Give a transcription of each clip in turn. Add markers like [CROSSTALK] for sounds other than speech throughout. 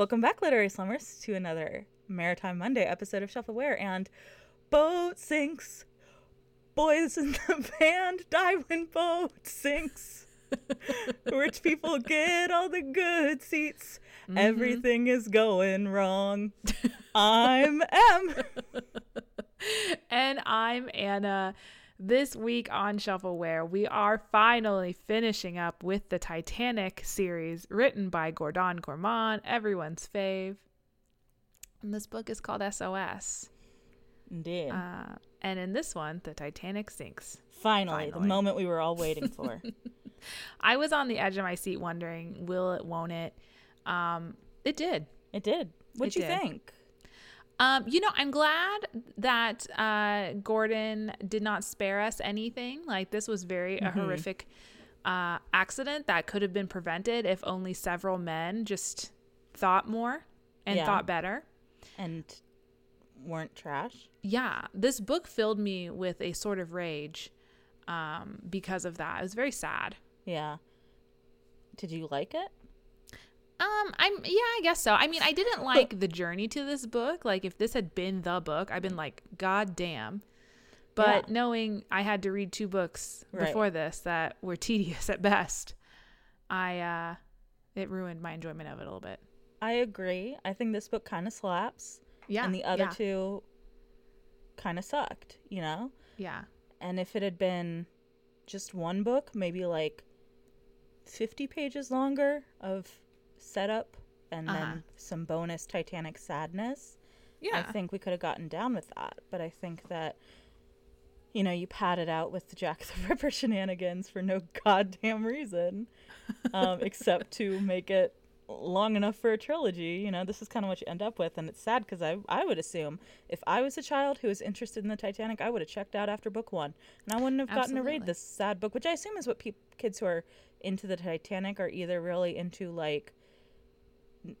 Welcome back, Literary Slummers, to another Maritime Monday episode of Shelf Aware And boat sinks. Boys in the [LAUGHS] band die when boat sinks. [LAUGHS] Rich people get all the good seats. Mm-hmm. Everything is going wrong. [LAUGHS] I'm M. And I'm Anna. This week on Shelf Aware, we are finally finishing up with the Titanic series written by Gordon Korman, everyone's fave. And this book is called SOS. Indeed. Uh, and in this one, the Titanic sinks. finally, the moment we were all waiting for. [LAUGHS] I was on the edge of my seat wondering, will it, won't it? Um, it did. it did. What'd It you did. think? Um, you know, I'm glad that uh, Gordon did not spare us anything. Like this was very a Mm-hmm. horrific uh, accident that could have been prevented if only several men just thought more and Yeah. thought better. And weren't trash? Yeah, this book filled me with a sort of rage um, because of that. It was very sad. Yeah. Did you like it? Um, I'm yeah, I guess so. I mean, I didn't like the journey to this book. Like, if this had been the book, I'd been like, God damn. But Yeah. knowing I had to read two books Right. before this that were [LAUGHS] tedious at best, I uh, it ruined my enjoyment of it a little bit. I agree. I think this book kind of slaps. Yeah, and the other yeah, two kind of sucked, you know? yeah, And if it had been just one book, maybe like 50 pages longer of setup and Uh-huh. then some bonus Titanic sadness, yeah. I think we could have gotten down with that. But I think that, you know, you pad it out with the Jack the Ripper [LAUGHS] shenanigans for no goddamn reason, um, [LAUGHS] except to make it long enough for a trilogy. You know, this is kind of what you end up with. And it's sad because I, I would assume if I was a child who was interested in the Titanic, I would have checked out after book one. And I wouldn't have gotten to read this sad book, which I assume is what peop kids who are into the Titanic are either really into like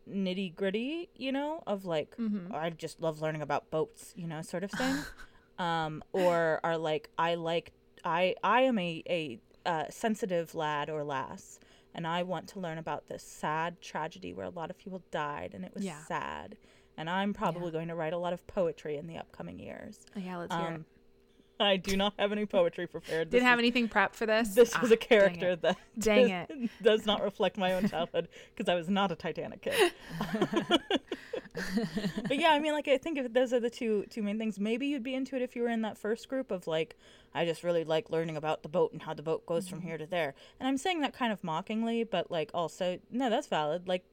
nitty gritty, you know, of like Mhm. I just love learning about boats, you know, sort of thing. [LAUGHS] um, or are like I like I I am a a uh, sensitive lad or lass, and I want to learn about this sad tragedy where a lot of people died and it was Yeah. sad. And I'm probably going to write a lot of poetry in the upcoming years. yeah. Let's hear it. I do not have any poetry prepared. Didn't This have is- anything prepped for this. This Ah, was a character it. that [LAUGHS] Dang does, it. [LAUGHS] does not reflect my own childhood because I was not a Titanic kid. [LAUGHS] but yeah, I mean, like I think if those are the two two main things. Maybe you'd be into it if you were in that first group of like, I just really like learning about the boat and how the boat goes Mm-hmm. from here to there. And I'm saying that kind of mockingly, but like also no, that's valid. Like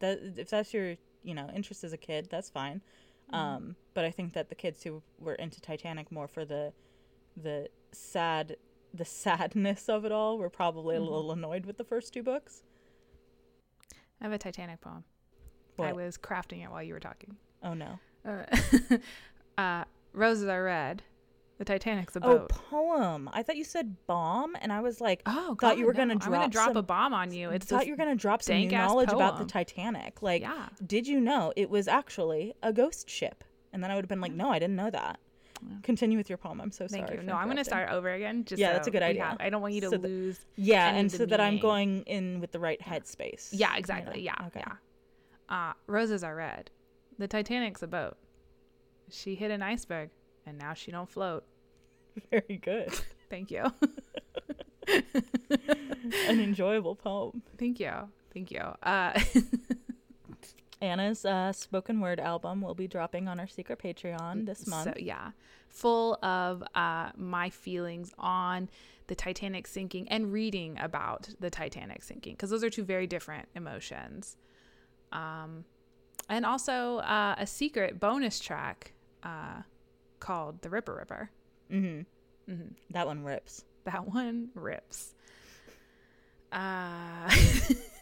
that if that's your you know interest as a kid, that's fine. Mm-hmm. Um, but I think that the kids who were into Titanic more for the the sad the sadness of it all were probably Mm-hmm. a little annoyed with the first two books. I have a Titanic poem. What? I was crafting it while you were talking. Oh no. Uh, [LAUGHS] uh, roses are red. The Titanic's a boat. Oh, poem. I thought you said bomb, and I was like, Oh, thought you God, were gonna no. I'm gonna drop drop a bomb on you. It's thought you were gonna drop some new knowledge about the. Titanic. Like, yeah. did you know it was actually a ghost ship? And then I would have been like, no, I didn't know that. Yeah. Continue with your poem. I'm so Thank sorry. you. No, I'm gonna start over again. Just Yeah, that's a good idea. have- I don't want you to So that- lose. Yeah, any and so that I'm going in with the right headspace. Yeah, you exactly. know? Yeah, Okay. yeah. Uh, roses are red. The Titanic's a boat. She hit an iceberg, and now she don't float. [LAUGHS] Very good. [LAUGHS] Thank you. [LAUGHS] An enjoyable poem. Thank you. Thank you. Uh, Anna's uh, spoken word album will be dropping on our secret Patreon this month. So yeah, full of uh, my feelings on the Titanic sinking and reading about the Titanic sinking because those are two very different emotions. Um, and also uh, a secret bonus track uh, called "The Ripper Ripper." mm-hmm. hmm That one rips. That one rips. Uh, [LAUGHS]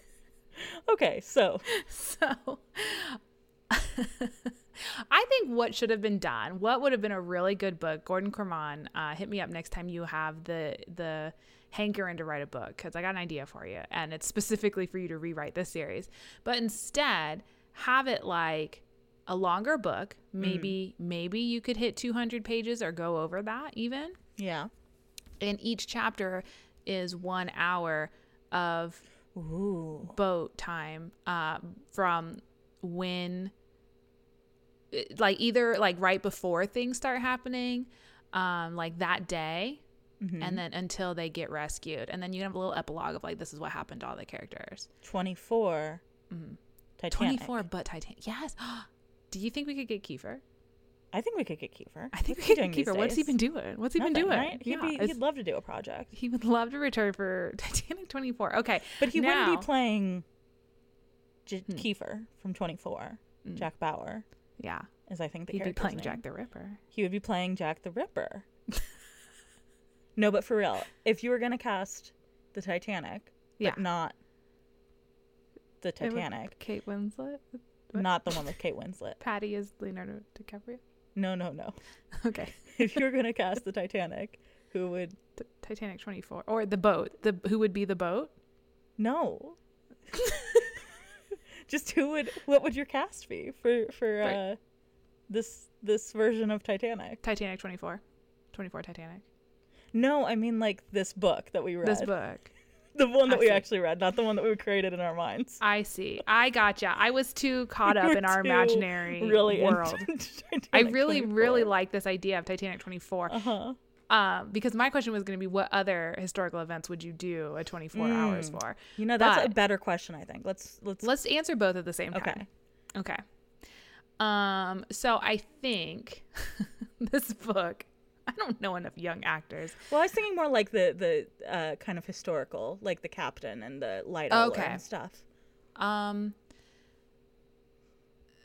Okay, so so [LAUGHS] I think what should have been done, what would have been a really good book, Gordon Korman, uh, hit me up next time you have the the hankering to write a book because I got an idea for you, and it's specifically for you to rewrite this series. But instead, have it like a longer book. Maybe maybe you could hit 200 pages or go over that even. yeah. And each chapter is one hour of Ooh. boat time uh, from when like either like right before things start happening um like that day Mhm. and then until they get rescued and then you have a little epilogue of like this is what happened to all the characters 24. Mhm. Titanic. 24 but titanic yes do you think we could get kiefer I think we could get Kiefer. i think What's we could get kiefer what's he been doing what's he been doing Right? He'd, yeah, be, he'd love to do a project. he would love to return for [LAUGHS] titanic 24 okay But he now- wouldn't be playing J- Hmm. Kiefer from 24. Mm. Jack Bauer yeah is, I think, the he'd be playing name. jack the ripper He would be playing Jack the Ripper. [LAUGHS] no, but for real, if you were going to cast the Titanic, yeah but not the Titanic, kate winslet what? not the one with Kate Winslet. [LAUGHS] patty is leonardo dicaprio No, no, no. [LAUGHS] okay [LAUGHS] If you were going to cast the Titanic, who would. T- Titanic 24 or the boat. The who would be the boat? No. Just who would. What would your cast be for, for Right. uh, this this version of Titanic? Titanic 24. 24 Titanic. No, I mean like this book that we read. This book. The one that I we see. actually read, not the one that we created in our minds. I see. I gotcha. I was too caught up in our imaginary really world. [LAUGHS] I really, really like this idea of Titanic 24. Uh-huh. Um, because my question was going to be, what other historical events would you do a 24 hours Mm. for? You know, that's a better question, I think. Let's let's Let's answer both at the same Okay. time. Okay. Um, so I think [LAUGHS] this book, [LAUGHS] I don't know enough young actors. Well, I was thinking more like the the uh, kind of historical, like the captain and the light Okay. and stuff. Um,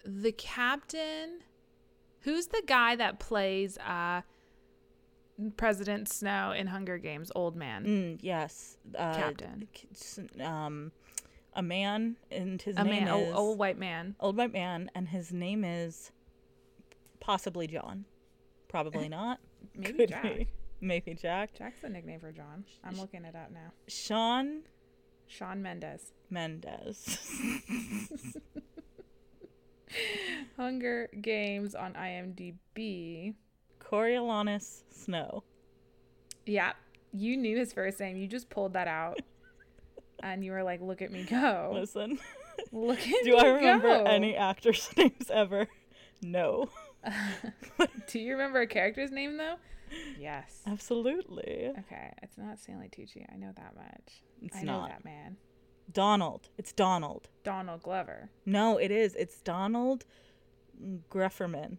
the captain, who's the guy that plays uh President Snow in Hunger Games? Old man. Mm, yes. Uh, Captain. Um, a man and his a name man, is old, old white man. old white man, and his name is possibly John. Probably [LAUGHS] not. Maybe Could Jack. be. Maybe Jack. Jack's the nickname for John. I'm looking it up now. Sean Sean Mendes. Mendes. [LAUGHS] Hunger Games on IMDb. Coriolanus Snow. Yeah, you knew his first name. You just pulled that out. [LAUGHS] and you were like, look at me go. Listen. Look [LAUGHS] at Do I remember go. any actors' names ever? No. [LAUGHS] Do you remember a character's name though? Yes. Absolutely. Okay, it's not Stanley Tucci. I know that much. It's I know not. that man. Donald. It's Donald. Donald Glover. No, it is. It's Donald Grefferman.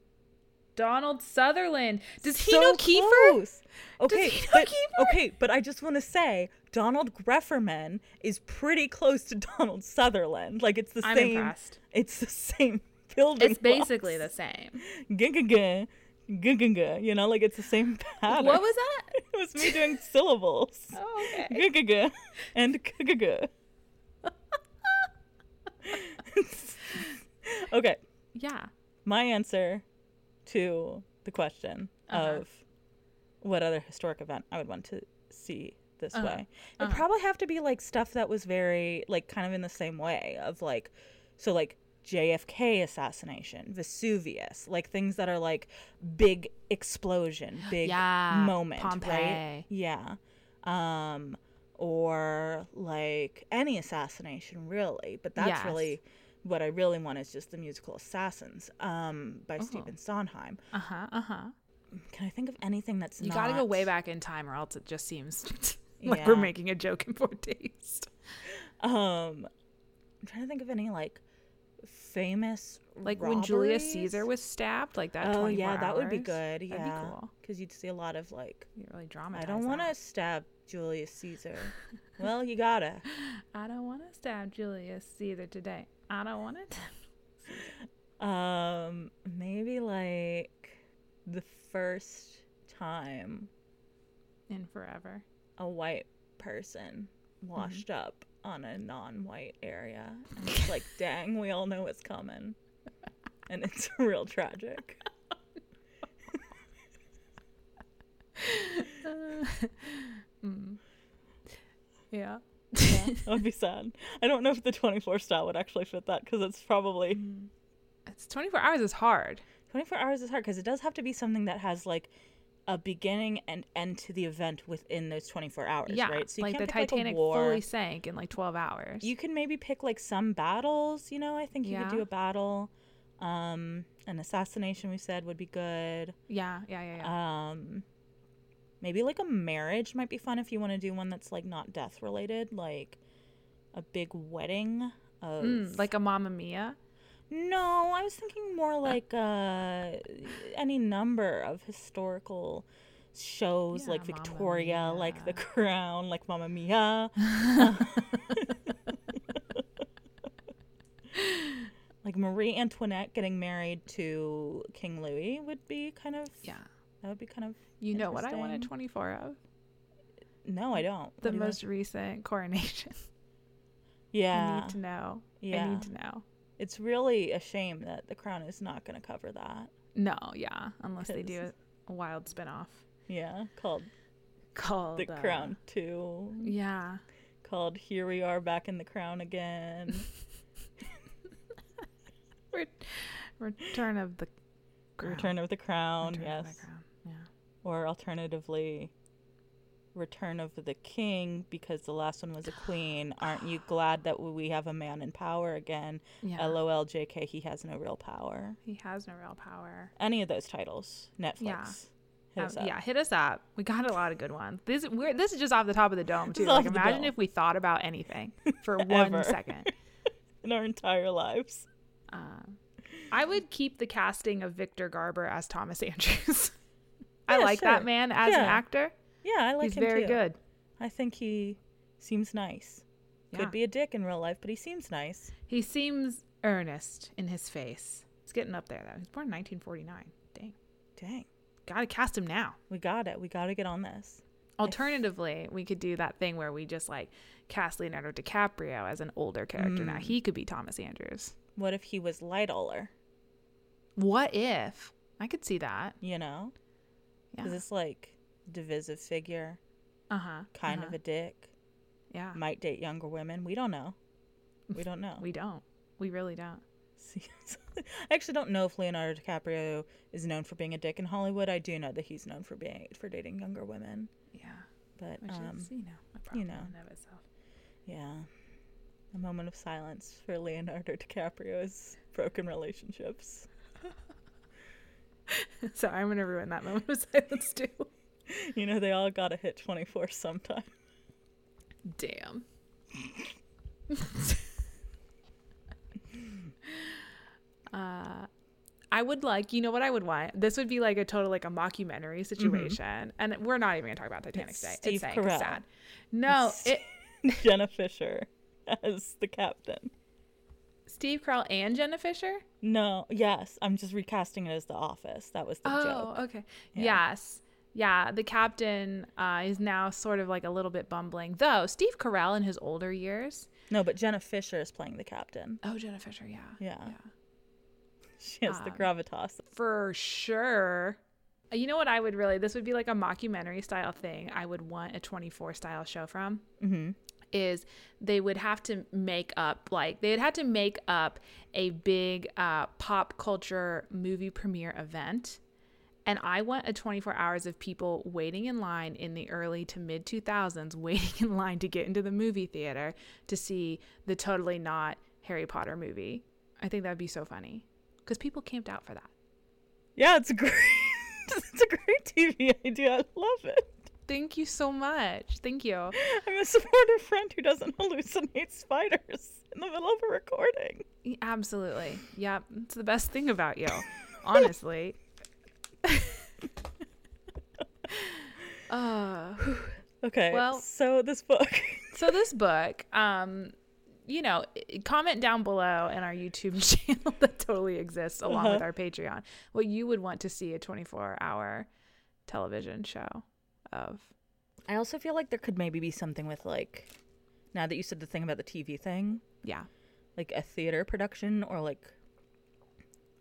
Donald Sutherland. Does he So know Kiefer? close. Okay, he know but Kiefer? okay, but I just want to say Donald Grefferman is pretty close to [LAUGHS] Donald Sutherland. Like it's the I'm same. impressed. It's the same building. It's basically the same. Gigaga, gigaga. You know, like it's the same [LAUGHS] pattern. What was that? [LAUGHS] It was me doing syllables. [LAUGHS] Oh, okay. Gigaga and gigaga. okay, Yeah. my answer to the question Uh-huh. of what other historic event I would want to see this Uh-huh. way. It'd Uh-huh. probably have to be like stuff that was very like kind of in the same way of like so like JFK assassination, Vesuvius, like things that are like big explosion, big Yeah, moment, right? Pompeii. Yeah. Um or like any assassination really, but that's Yes. really what I really want is just the musical Assassins um by Oh. Stephen Sondheim. Uh huh. Uh huh. Can I think of anything that's You not got to go way back in time, or else it just seems [LAUGHS] like we're making a joke in [LAUGHS] poor taste. Um, I'm trying to think of any like famous Like when Julius. Caesar was stabbed, like that. Oh yeah, that would be hours. good. Yeah, be cool. because you'd see a lot of like, You really dramatize. I don't want to stab Julius Caesar. [LAUGHS] well, you gotta. I don't want to stab Julius Caesar today. I don't want [LAUGHS] it. Um, maybe like the first time In forever. a white person Mm-hmm. washed up on a non-white area, and it's like, [LAUGHS] dang, we all know it's coming, and it's [LAUGHS] real tragic. [LAUGHS] Mm. Yeah. Yeah, that would be sad. I don't know if the 24 style would actually fit that because it's probably It's 24 hours is hard. 24 hours is hard because it does have to be something that has like a beginning and end to the event within those 24 hours, yeah, right? So you like the Titanic like, fully sank in like 12 hours. You can maybe pick like some battles, you know, I think you could do a battle. Um an assassination we said would be good. yeah, yeah, yeah, yeah. Um maybe like a marriage might be fun if you want to do one that's like not death related, like a big wedding of Mm, like a Mamma Mia. No, I was thinking more like uh any number of historical shows Yeah, like Victoria, like The Crown, like Mamma Mia. [LAUGHS] like Marie Antoinette getting married to King Louis would be kind of Yeah. that would be kind of You know what I wanted 24 of? no, I don't. The What do most recent coronation. [LAUGHS] Yeah. I need to know. Yeah. I need to know. It's really a shame that The Crown is not going to cover that. No, yeah, unless they do a wild spin-off Yeah, called called The uh, Crown Two. Yeah. called Here We Are Back in the Crown Again. [LAUGHS] Return of the Crown. Return of the Crown, Return of the yes. Crown, Yeah. Or alternatively, Return of the King, because the last one was a queen. Aren't you glad that we have a man in power again? Yeah. LOL, JK, he has no real power. He has no real power. Any of those titles, Netflix. Yeah. Hit Um, us up. yeah, hit us up. We got a lot of good ones. This we're this is just off the top of the dome too. Like imagine if we thought about anything [LAUGHS] for one second. [LAUGHS] In our entire lives. Um, I would keep the casting of Victor Garber as Thomas Andrews. [LAUGHS] I Yeah, like sure. that man as an actor. Yeah, I like him. He's him very too. good. I think he seems nice. Yeah. Could be a dick in real life, but he seems nice. He seems earnest in his face. He's getting up there though. He's born in 1949. Dang. Dang. Gotta cast him now. We got it. We got to get on this. Alternatively, we could do that thing where we just like cast Leonardo DiCaprio as an older character. Now Mm. he could be Thomas Andrews. What if he was Lightoller? What if? I could see that. You know? Yeah. Because it's like divisive figure, Uh huh. kind of a dick, Yeah. might date younger women. We don't know. We don't know. [LAUGHS] We don't. We really don't. See, [LAUGHS] I actually don't know if Leonardo DiCaprio is known for being a dick in Hollywood. I do know that he's known for being for dating younger women. Yeah. But Which um, is, you know, a problem know. in and of itself. yeah, a moment of silence for Leonardo DiCaprio's broken relationships. [LAUGHS] so I'm gonna ruin that moment of silence too. [LAUGHS] You know, they all gotta hit 24 sometime. Damn. [LAUGHS] uh, I would like, you know what I would want? This would be like a total like a mockumentary situation, and we're not even gonna talk about Titanic It's today. Steve it's. It's sad. No, It's it, [LAUGHS] Jenna Fischer as the captain. Steve Carell and Jenna Fischer. No, yes, I'm just recasting it as The Office. That was the Oh, joke. Oh, okay. Yeah. Yes. Yeah, the captain uh, is now sort of like a little bit bumbling. Though Steve Carell in his older years. No, but Jenna Fischer is playing the captain. Oh, Jenna Fischer, yeah. Yeah. [LAUGHS] She has the Um, gravitas. For sure. Uh, You know what I would really this would be like a mockumentary style thing I would want a 24 style show from Mm-hmm. is they would have to make up like they'd have to make up a big uh, pop culture movie premiere event and i want a 24 hours of people waiting in line in the early to mid 2000s [LAUGHS] waiting in line to get into the movie theater to see the totally not harry potter movie i think that'd be so funny because people camped out for that Yeah, it's a great. [LAUGHS] it's a great TV idea. I love it. thank you so much thank you I'm a supportive friend who doesn't [LAUGHS] hallucinate spiders in the middle of a recording. Absolutely. Yep. It's the best thing about you. Honestly. Uh, Okay. Well- so this book. so this book, um, you know, comment down below in our YouTube [LAUGHS] channel that totally exists along with Uh-huh. our Patreon what you would want to see a 24 hour television show of. I also feel like there could maybe be something with like, now that you said the thing about the TV thing, Yeah. like a theater production or like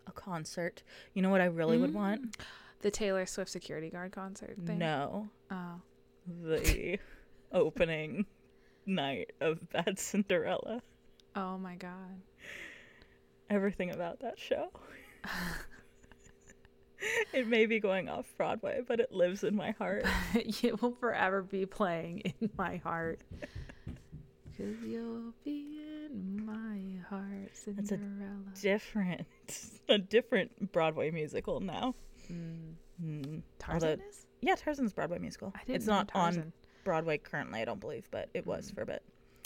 a concert. You know what I really would want? Mm. The Taylor Swift security guard concert thing. No, Oh. the [LAUGHS] opening night of Bad Cinderella. Oh my God. Everything about that show. it may be going off Broadway, but it lives in my heart. [LAUGHS] it will forever be playing in my heart. [LAUGHS] Cause you'll be in my heart, That's a Different, [LAUGHS] a different Broadway musical now. Mm. Mm. Tarzan Although- is? Yeah, Tarzan's Broadway musical. I didn't It's not on Broadway currently, I don't believe, but it was Mm. for a bit.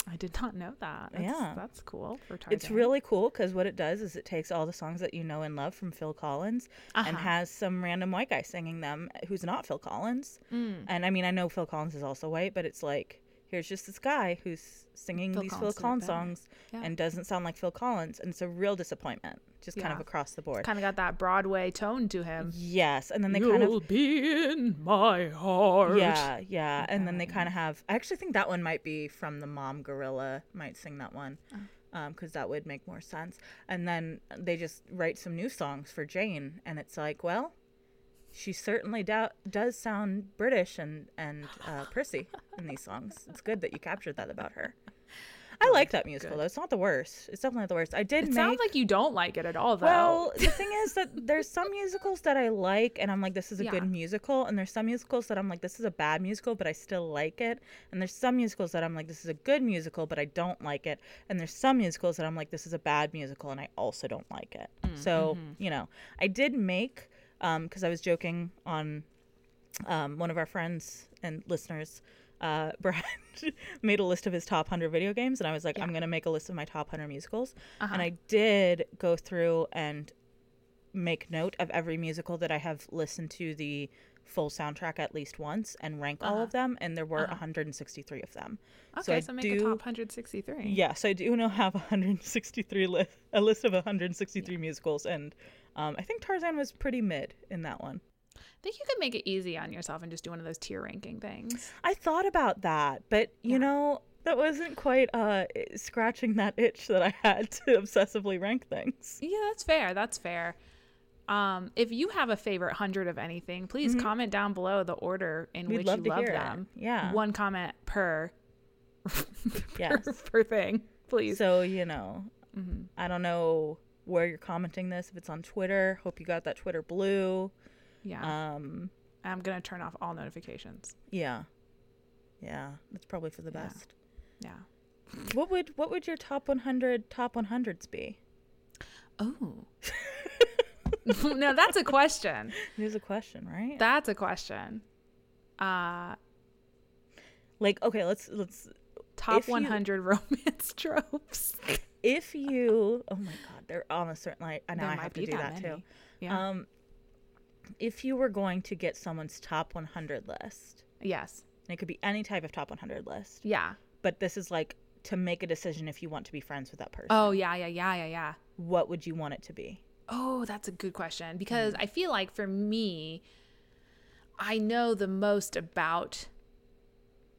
I did not know that. That's, Yeah. that's cool for Tarzan. It's really cool because what it does is it takes all the songs that you know and love from Phil Collins and Uh-huh. has some random white guy singing them who's not Phil Collins. Mm. And I mean, I know Phil Collins is also white, but it's like here's just this guy who's singing Phil these Collins Phil Collins songs Yeah. and doesn't sound like Phil Collins, and it's a real disappointment, just kind of across the board. Kind of got that Broadway tone to him. Yes, and then they You'll kind of will be in my heart. yeah, yeah, and then they kind of have. I actually think that one might be from the Mom Gorilla. Might sing that one, Oh. Um, because that would make more sense. And then they just write some new songs for Jane, and it's like, well, she certainly do- does sound British and and uh, prissy in these songs. It's good that you captured that about her. I like that musical good. though. It's not the worst. It's definitely not the worst. I did It make. sounds like you don't like it at all, though. Well, the thing is that there's some musicals that I like, and I'm like, this is a Yeah. good musical, and there's some musicals that I'm like, this is a bad musical, but I still like it, and there's some musicals that I'm like, this is a good musical, but I don't like it, and there's some musicals that I'm like, this is a bad musical, and I also don't like it. So you know, I did make, because I was joking on um, one of our friends and listeners. Uh, [LAUGHS] Brad made a list of his top 100 video games, and I was like, I'm going to make a list of my top 100 musicals. Uh-huh. And I did go through and make note of every musical that I have listened to the full soundtrack at least once and rank all Uh-huh. of them. And there were Uh-huh. 163 of them. okay, so so, make do- a top 163. yeah so I do now have [LAUGHS] 163 li- a list of 163 musicals, and um, I think Tarzan was pretty mid in that one. I think you could make it easy on yourself and just do one of those tier ranking things. I thought about that, but you Yeah. know, that wasn't quite uh, scratching that itch that I had [LAUGHS] to obsessively rank things. Yeah, that's fair. That's fair. Um, if you have a favorite hundred of anything, please comment down below the order in Mm-hmm. We'd which love you love hear it. them. Yeah. One comment per [LAUGHS] Yes. per, per thing, please. So, you know, Mhm. I don't know where you're commenting this, if it's on Twitter. Hope you got that Twitter blue. Yeah. Um, I'm gonna turn off all notifications. yeah. Yeah, that's probably for the Yeah. best. Yeah. What would what would your top 100 top 100s be? Oh. [LAUGHS] [LAUGHS] now that's a question. Here's a question, right? That's a question. Uh like okay, let's let's top If you- 100 [LAUGHS] romance tropes. if you oh my god, they're almost certainly I know I have to do that, that too. Yeah. Um if you were going to get someone's top 100 list, yes. and it could be any type of top 100 list, Yeah. but this is like to make a decision if you want to be friends with that person. Oh yeah, yeah, yeah, yeah, yeah. What would you want it to be? Oh, that's a good question because Mm. I feel like for me, I know the most about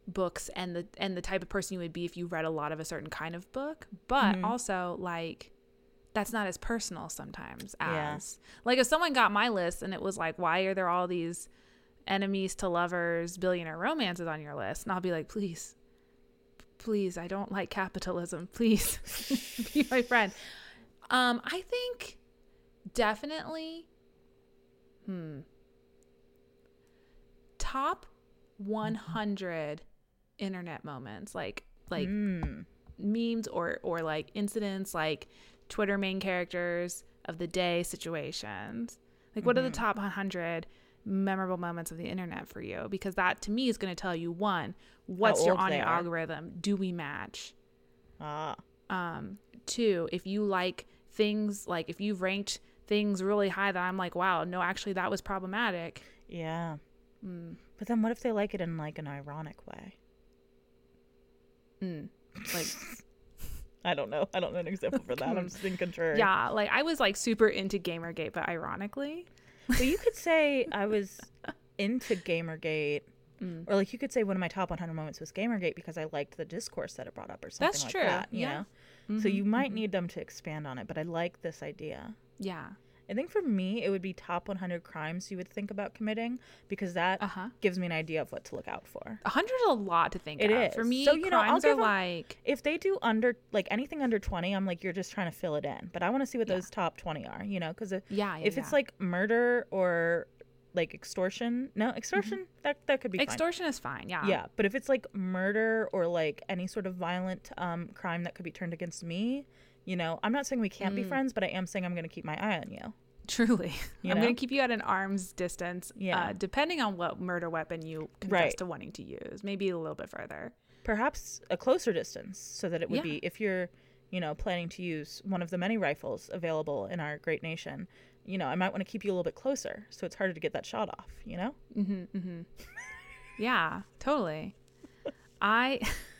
books and the and the type of person you would be if you read a lot of a certain kind of book, but Mm-hmm. also like that's not as personal sometimes Yeah. as like if someone got my list and it was like why are there all these enemies to lovers billionaire romances on your list and I'll be like please please I don't like capitalism please [LAUGHS] be my friend um I think definitely hmm top 100 internet moments like like Mm. memes or or like incidents like twitter main characters of the day situations like what are the Mm-hmm. top 100 memorable moments of the internet for you because that to me is going to tell you one what's your on your algorithm do we match Ah. um two if you like things like if you've ranked things really high that i'm like wow no actually that was problematic Yeah. mm, But then what if they like it in like an ironic way? mm. like [LAUGHS] I don't know. I don't know an example for that. I'm just being contrary. yeah like i was like super into gamergate but ironically But you could say [LAUGHS] I was into Gamergate. Mm. Or like you could say one of my top 100 moments was Gamergate because I liked the discourse that it brought up or something That's like true. that, you Yeah. know. So Mhm, you might mhm. need them to expand on it, but I like this idea. yeah I think for me it would be top 100 crimes you would think about committing because that uh-huh gives me an idea of what to look out for. A hundred is a lot to think It of. For me, So, you know, I'll crimes are give 'em- like If they do under like anything under 20, I'm like you're just trying to fill it in. But I want to see what Yeah. those top 20 are, you know, cuz if, yeah, yeah if it's like murder or like extortion. No, extortion that that could be fine. Extortion is fine. Yeah. Yeah, but if it's like murder or like any sort of violent um, crime that could be turned against me, you know, I'm not saying we can't Mm. be friends, but I am saying I'm going to keep my eye on you. Truly. [LAUGHS] You I'm going to keep you at an arm's distance, Yeah. uh, depending on what murder weapon you confess Right. to wanting to use. Maybe a little bit further. Perhaps a closer distance, so that it would Yeah. be if you're, you know, planning to use one of the many rifles available in our great nation. You know, I might want to keep you a little bit closer, so it's harder to get that shot off. You know. hmm hmm yeah, totally. [LAUGHS] I [LAUGHS]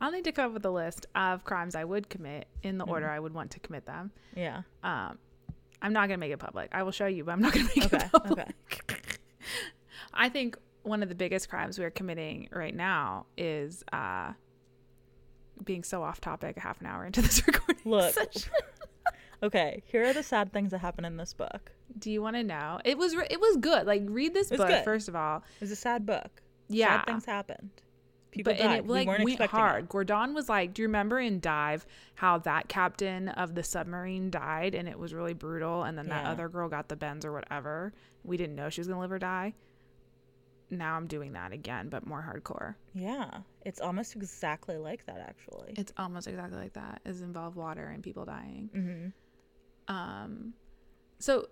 I'll need to come up with a list of crimes I would commit in the Mm-hmm. order I would want to commit them. Yeah. Um, I'm not gonna make it public. I will show you, but I'm not gonna [LAUGHS] make Okay. it public. Okay. [LAUGHS] I think one of the biggest crimes we're committing right now is uh, being so off topic a half an hour into [LAUGHS] this recording. Look. Okay. Here are the sad things that happen in this book. Do you want to know? It was re- it was good. Like read this book good. first of all. It's a sad book. Yeah. Sad things happened. People but died. and it like we weren't went hard. it. Gordon was like, "Do you remember in Dive how that captain of the submarine died and it was really brutal? And then that other girl got the bends or whatever. We didn't know she was gonna live or die. Now I'm doing that again, but more hardcore. Yeah. It's almost exactly like that, actually. It's almost exactly like that. Is involve water and people dying. Mm-hmm. Um, so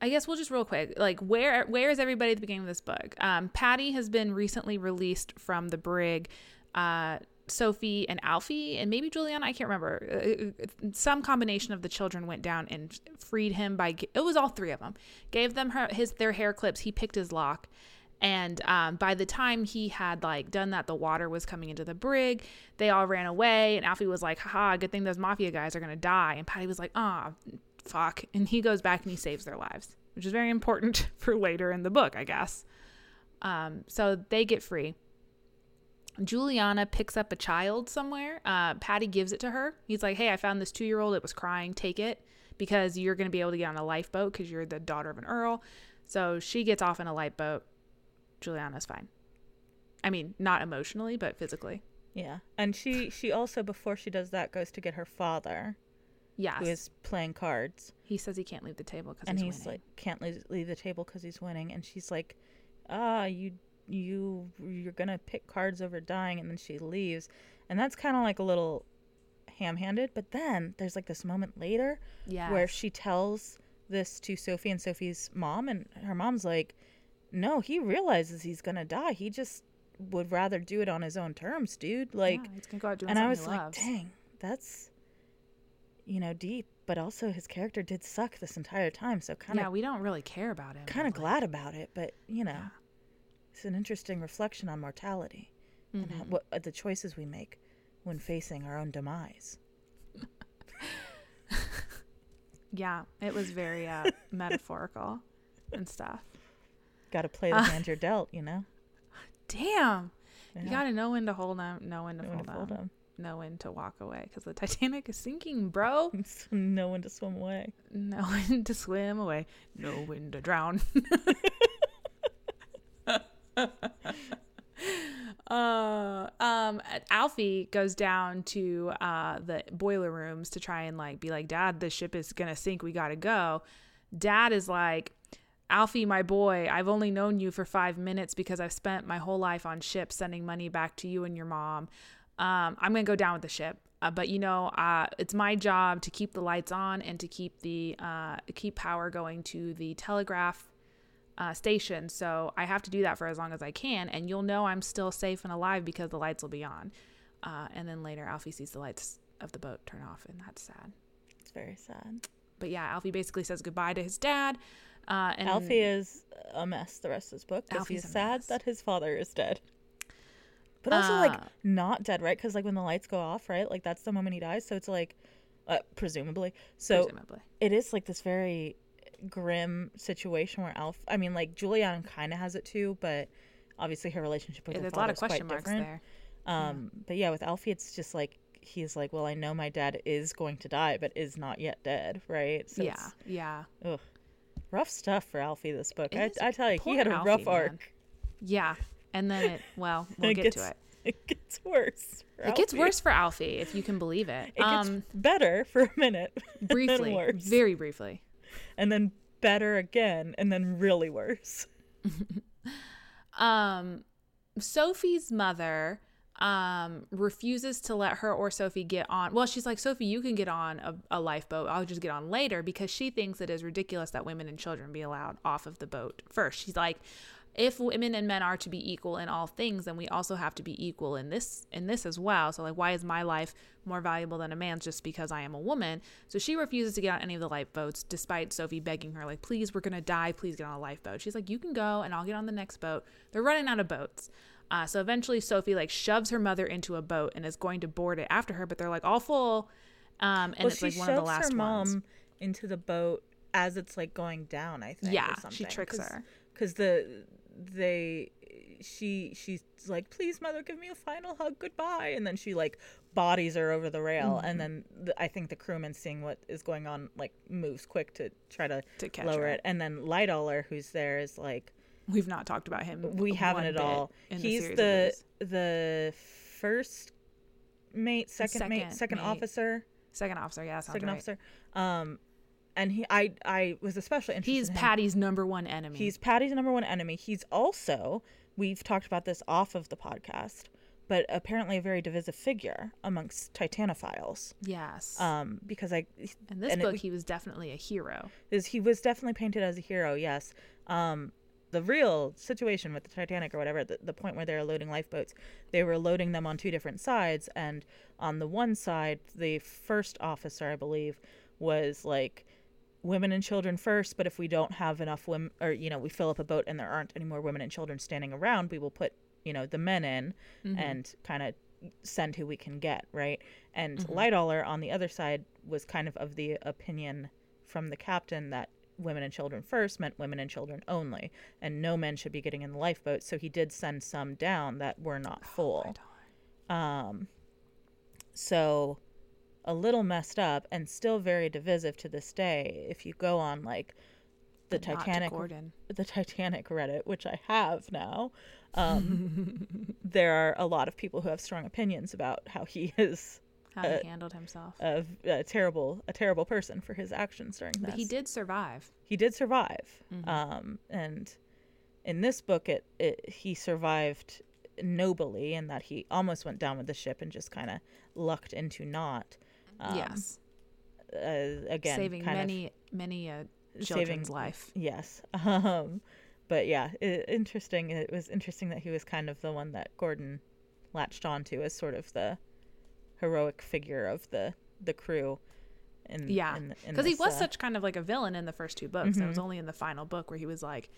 I guess we'll just real quick, like where where is everybody at the beginning of this book? Um, Patty has been recently released from the brig. Uh, Sophie and Alfie and maybe Juliana, I can't remember. Uh, some combination of the children went down and freed him by. It was all three of them. Gave them her his their hair clips. He picked his lock. And um, by the time he had like done that, the water was coming into the brig. They all ran away, and Alfie was like, "Ha! good thing those mafia guys are gonna die." And Patty was like, "Ah, fuck." And he goes back and he saves their lives, which is very important [LAUGHS] for later in the book, I guess. Um, so they get free. Juliana picks up a child somewhere. Uh, Patty gives it to her. He's like, "Hey, I found this two-year-old. It was crying. Take it because you're gonna be able to get on a lifeboat because you're the daughter of an earl." So she gets off in a lifeboat. Juliana's fine. I mean, not emotionally, but physically. Yeah. And she she also before she does that goes to get her father Yes. who is playing cards he says he can't leave the table because he's, he's winning. like can't leave, leave the table cuz he's winning and she's like ah you you you're going to pick cards over dying and then she leaves and that's kind of like a little ham-handed but then there's like this moment later yeah. where she tells this to Sophie and Sophie's mom, and her mom's like, "No, he realizes he's gonna die. He just would rather do it on his own terms, dude." Like, yeah, he's gonna go out doing and I was like. "Dang, that's you know deep." But also, his character did suck this entire time, so kind of yeah, we don't really care about him. kind of really. glad about it. But you know, Yeah. it's an interesting reflection on mortality and how, Mhm. what uh, the choices we make when facing our own demise. [LAUGHS] Yeah, it was very uh, [LAUGHS] metaphorical and stuff. Got to play the Uh, [LAUGHS] hand you're dealt, you know. Damn, you gotta know when to hold them, know when to Know fold to them, 'em. Know when to walk away because the Titanic is sinking, bro. [LAUGHS] know when to swim away. know when [LAUGHS] to swim away, know when to drown. [LAUGHS] uh, um, Alfie goes down to uh, the boiler rooms to try and like be like, Dad, the ship is gonna sink. We gotta go. Dad is like, Alfie, my boy, I've only known you for five minutes because I've spent my whole life on ships sending money back to you and your mom. Um, I'm gonna go down with the ship, uh, but you know, uh, it's my job to keep the lights on and to keep the uh, keep power going to the telegraph uh, station. So I have to do that for as long as I can, and you'll know I'm still safe and alive because the lights will be on. Uh, and then later, Alfie sees the lights of the boat turn off, and that's sad. It's very sad. But yeah, Alfie basically says goodbye to his dad. Uh, and Alfie is a mess the rest of this book because he's sad that his father is dead. But also, like, Uh, not dead, right? Because, like, when the lights go off, right? Like, that's the moment he dies. So it's like, uh, presumably. So presumably. it is, like, this very grim situation where Alf, I mean, like, Juliana kind of has it too, but obviously her relationship with her There's a lot of is quite question marks different. there. Um, But yeah, with Alfie, it's just like, he's like, well, I know my dad is going to die, but is not yet dead, right? So yeah, yeah, ugh, rough stuff for Alfie this book. I. I tell you, he had a Alfie, rough man. arc. yeah. And then it, well, we'll It get gets- to it. [LAUGHS] It gets worse. It gets worse for Alfie, if you can believe it. It gets um, better for a minute, [LAUGHS] briefly, worse. very briefly. and then better again and then really worse. [LAUGHS] um Sophie's mother um refuses to let her or Sophie get on. Well, she's like, "Sophie, you can get on a, a lifeboat. I'll just get on later" because she thinks it is ridiculous that women and children be allowed off of the boat first. She's like, if women and men are to be equal in all things then we also have to be equal in this in this as well. So like why is my life more valuable than a man's just because i am a woman? So she refuses to get on any of the lifeboats despite sophie begging her like please we're gonna die. Please get on a lifeboat. She's like you can go and i'll get on the next boat. They're running out of boats. Uh, so eventually sophie like shoves her mother into a boat and is going to board it after her but they're like all full. Um, and well, it's like one of the last her mom ones. into the boat as it's like going down. I think. yeah she tricks her. because the they she she's like please mother give me a final hug goodbye and then she like bodies her over the rail Mm-hmm. and then the, i think the crewman seeing what is going on like moves quick to try to, To catch lower her. it and then Lightoller who's there is like we've not talked about him we haven't at all he's of the the first mate second, mate Second second mate. officer second officer yeah second right. officer um and he i i was especially interested He's in. Patty's number one enemy. He's Patty's number one enemy. He's also, we've talked about this off of the podcast, but apparently a very divisive figure amongst Titanophiles. yes. Um, because I, In this and it- book, he was definitely a hero. is he was definitely painted as a hero. Yes. Um, the real situation with the Titanic or whatever, the, the point where they were loading lifeboats, they were loading them on two different sides, and on the one side, the first officer, I believe, was like women and children first, but if we don't have enough women, or you know, we fill up a boat and there aren't any more women and children standing around, we will put you know the men in and kind of send who we can get, right? And Lightoller on the other side was kind of of the opinion from the captain that women and children first meant women and children only, and no men should be getting in the lifeboat. So he did send some down that were not full. Um, so a little messed up and still very divisive to this day. If you go on like the But Titanic, Gordon. the Titanic Reddit, which I have now, um, [LAUGHS] there are a lot of people who have strong opinions about how he is How uh, he handled himself. a, a terrible, a terrible person for his actions during this. but he did survive. he did survive, um, and in this book, it, it he survived nobly, in that he almost went down with the ship and just kind of lucked into not. Um, yes. uh, again, Saving kind of- many, many a saving- life. Yes. [LAUGHS] Um, but yeah, i interesting. It was interesting that he was kind of the one that Gordon latched onto as sort of the heroic figure of the the crew. In, Yeah. Because he was uh, such kind of like a villain in the first two books. It was only in the final book where he was like,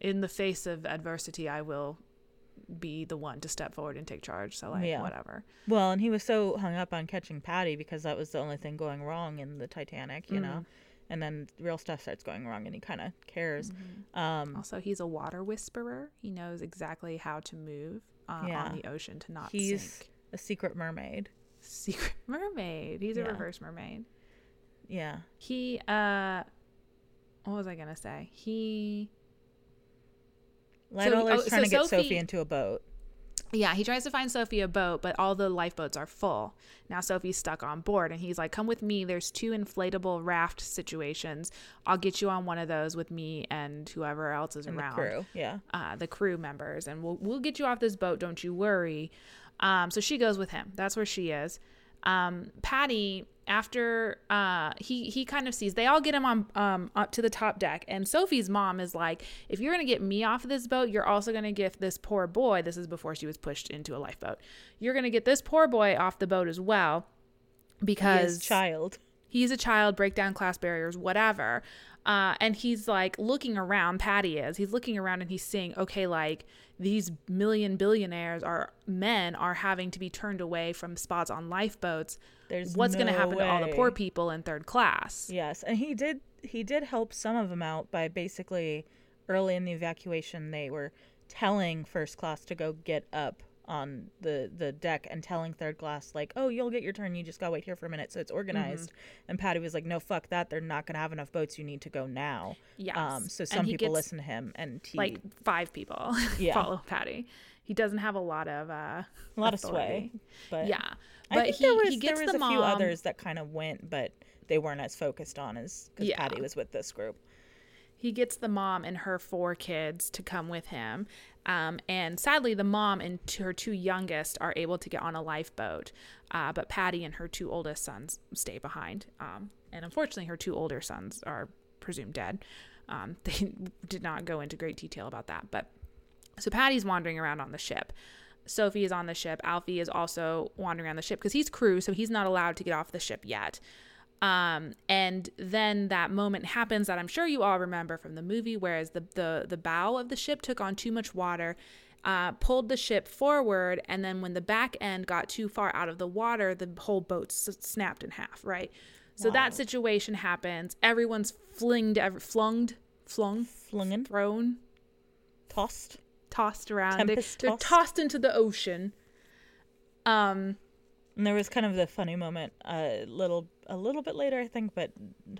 in the face of adversity, I will be the one to step forward and take charge. So, like, Yeah. whatever. Well, and he was so hung up on catching Patty because that was the only thing going wrong in the Titanic, you Mm. know. And then real stuff starts going wrong, and he kind of cares. Mm-hmm. Um, Also, he's a water whisperer. He knows exactly how to move uh, Yeah. on the ocean to not he's sink. a secret mermaid. Secret [LAUGHS] mermaid. He's a Yeah. reverse mermaid. Yeah. He, uh, what was I gonna say? He, Lightoller's oh, so trying to get Sophie- Sophie into a boat. yeah, he tries to find Sophie a boat, but all the lifeboats are full. Now Sophie's stuck on board, and he's like, "Come with me. There's two inflatable raft situations. I'll get you on one of those with me and whoever else is And the around." crew. Yeah. uh, the crew members, and we'll we'll get you off this boat. Don't you worry. Um, so she goes with him. That's where she is. Um, Patty, after uh, he he kind of sees they all get him on um, up to the top deck, and Sophie's mom is like, "If you're gonna get me off of this boat, you're also gonna get this poor boy. This is before she was pushed into a lifeboat. You're gonna get this poor boy off the boat as well." Because child. he's a child, break down class barriers, whatever. Uh, and he's like looking around, Patty is. He's looking around and he's seeing, okay, like these million billionaires are men are having to be turned away from spots on lifeboats. There's What's going to no happen to all the poor people in third class? Yes, and he did he did help some of them out by basically early in the evacuation they were telling first class to go get up on the the deck and telling third class like, "Oh, you'll get your turn. You just got to wait here for a minute so it's organized." Mm-hmm. And Patty was like, "No, fuck that. They're not going to have enough boats. You need to go now." Yes. Um so some people listen to him and he Like five people [LAUGHS] Yeah. follow Patty. He doesn't have a lot of uh, a lot of sway. But Yeah, I but think he, there was there was the a mom. few others that kind of went but they weren't as focused on as cuz Yeah. Patty was with this group. He gets the mom and her four kids to come with him. Um, and sadly, the mom and her two youngest are able to get on a lifeboat, uh, but Patty and her two oldest sons stay behind. Um, and unfortunately, her two older sons are presumed dead. Um, [LAUGHS] they did not go into great detail about that. But so Patty's wandering around on the ship. Sophie is on the ship. Alfie is also wandering around the ship because he's crew, so he's not allowed to get off the ship yet. Um, and then that moment happens that I'm sure you all remember from the movie, whereas the the the bow of the ship took on too much water, uh, pulled the ship forward, and then when the back end got too far out of the water, the whole boat s- snapped in half. Right. So Wow. that situation happens. Everyone's flinged, ever, flunged, flung, Flungen, thrown, tossed. tossed around. Tempest they're tossed. tossed into the ocean. Um. And there was kind of the funny moment a little a little bit later, I think, but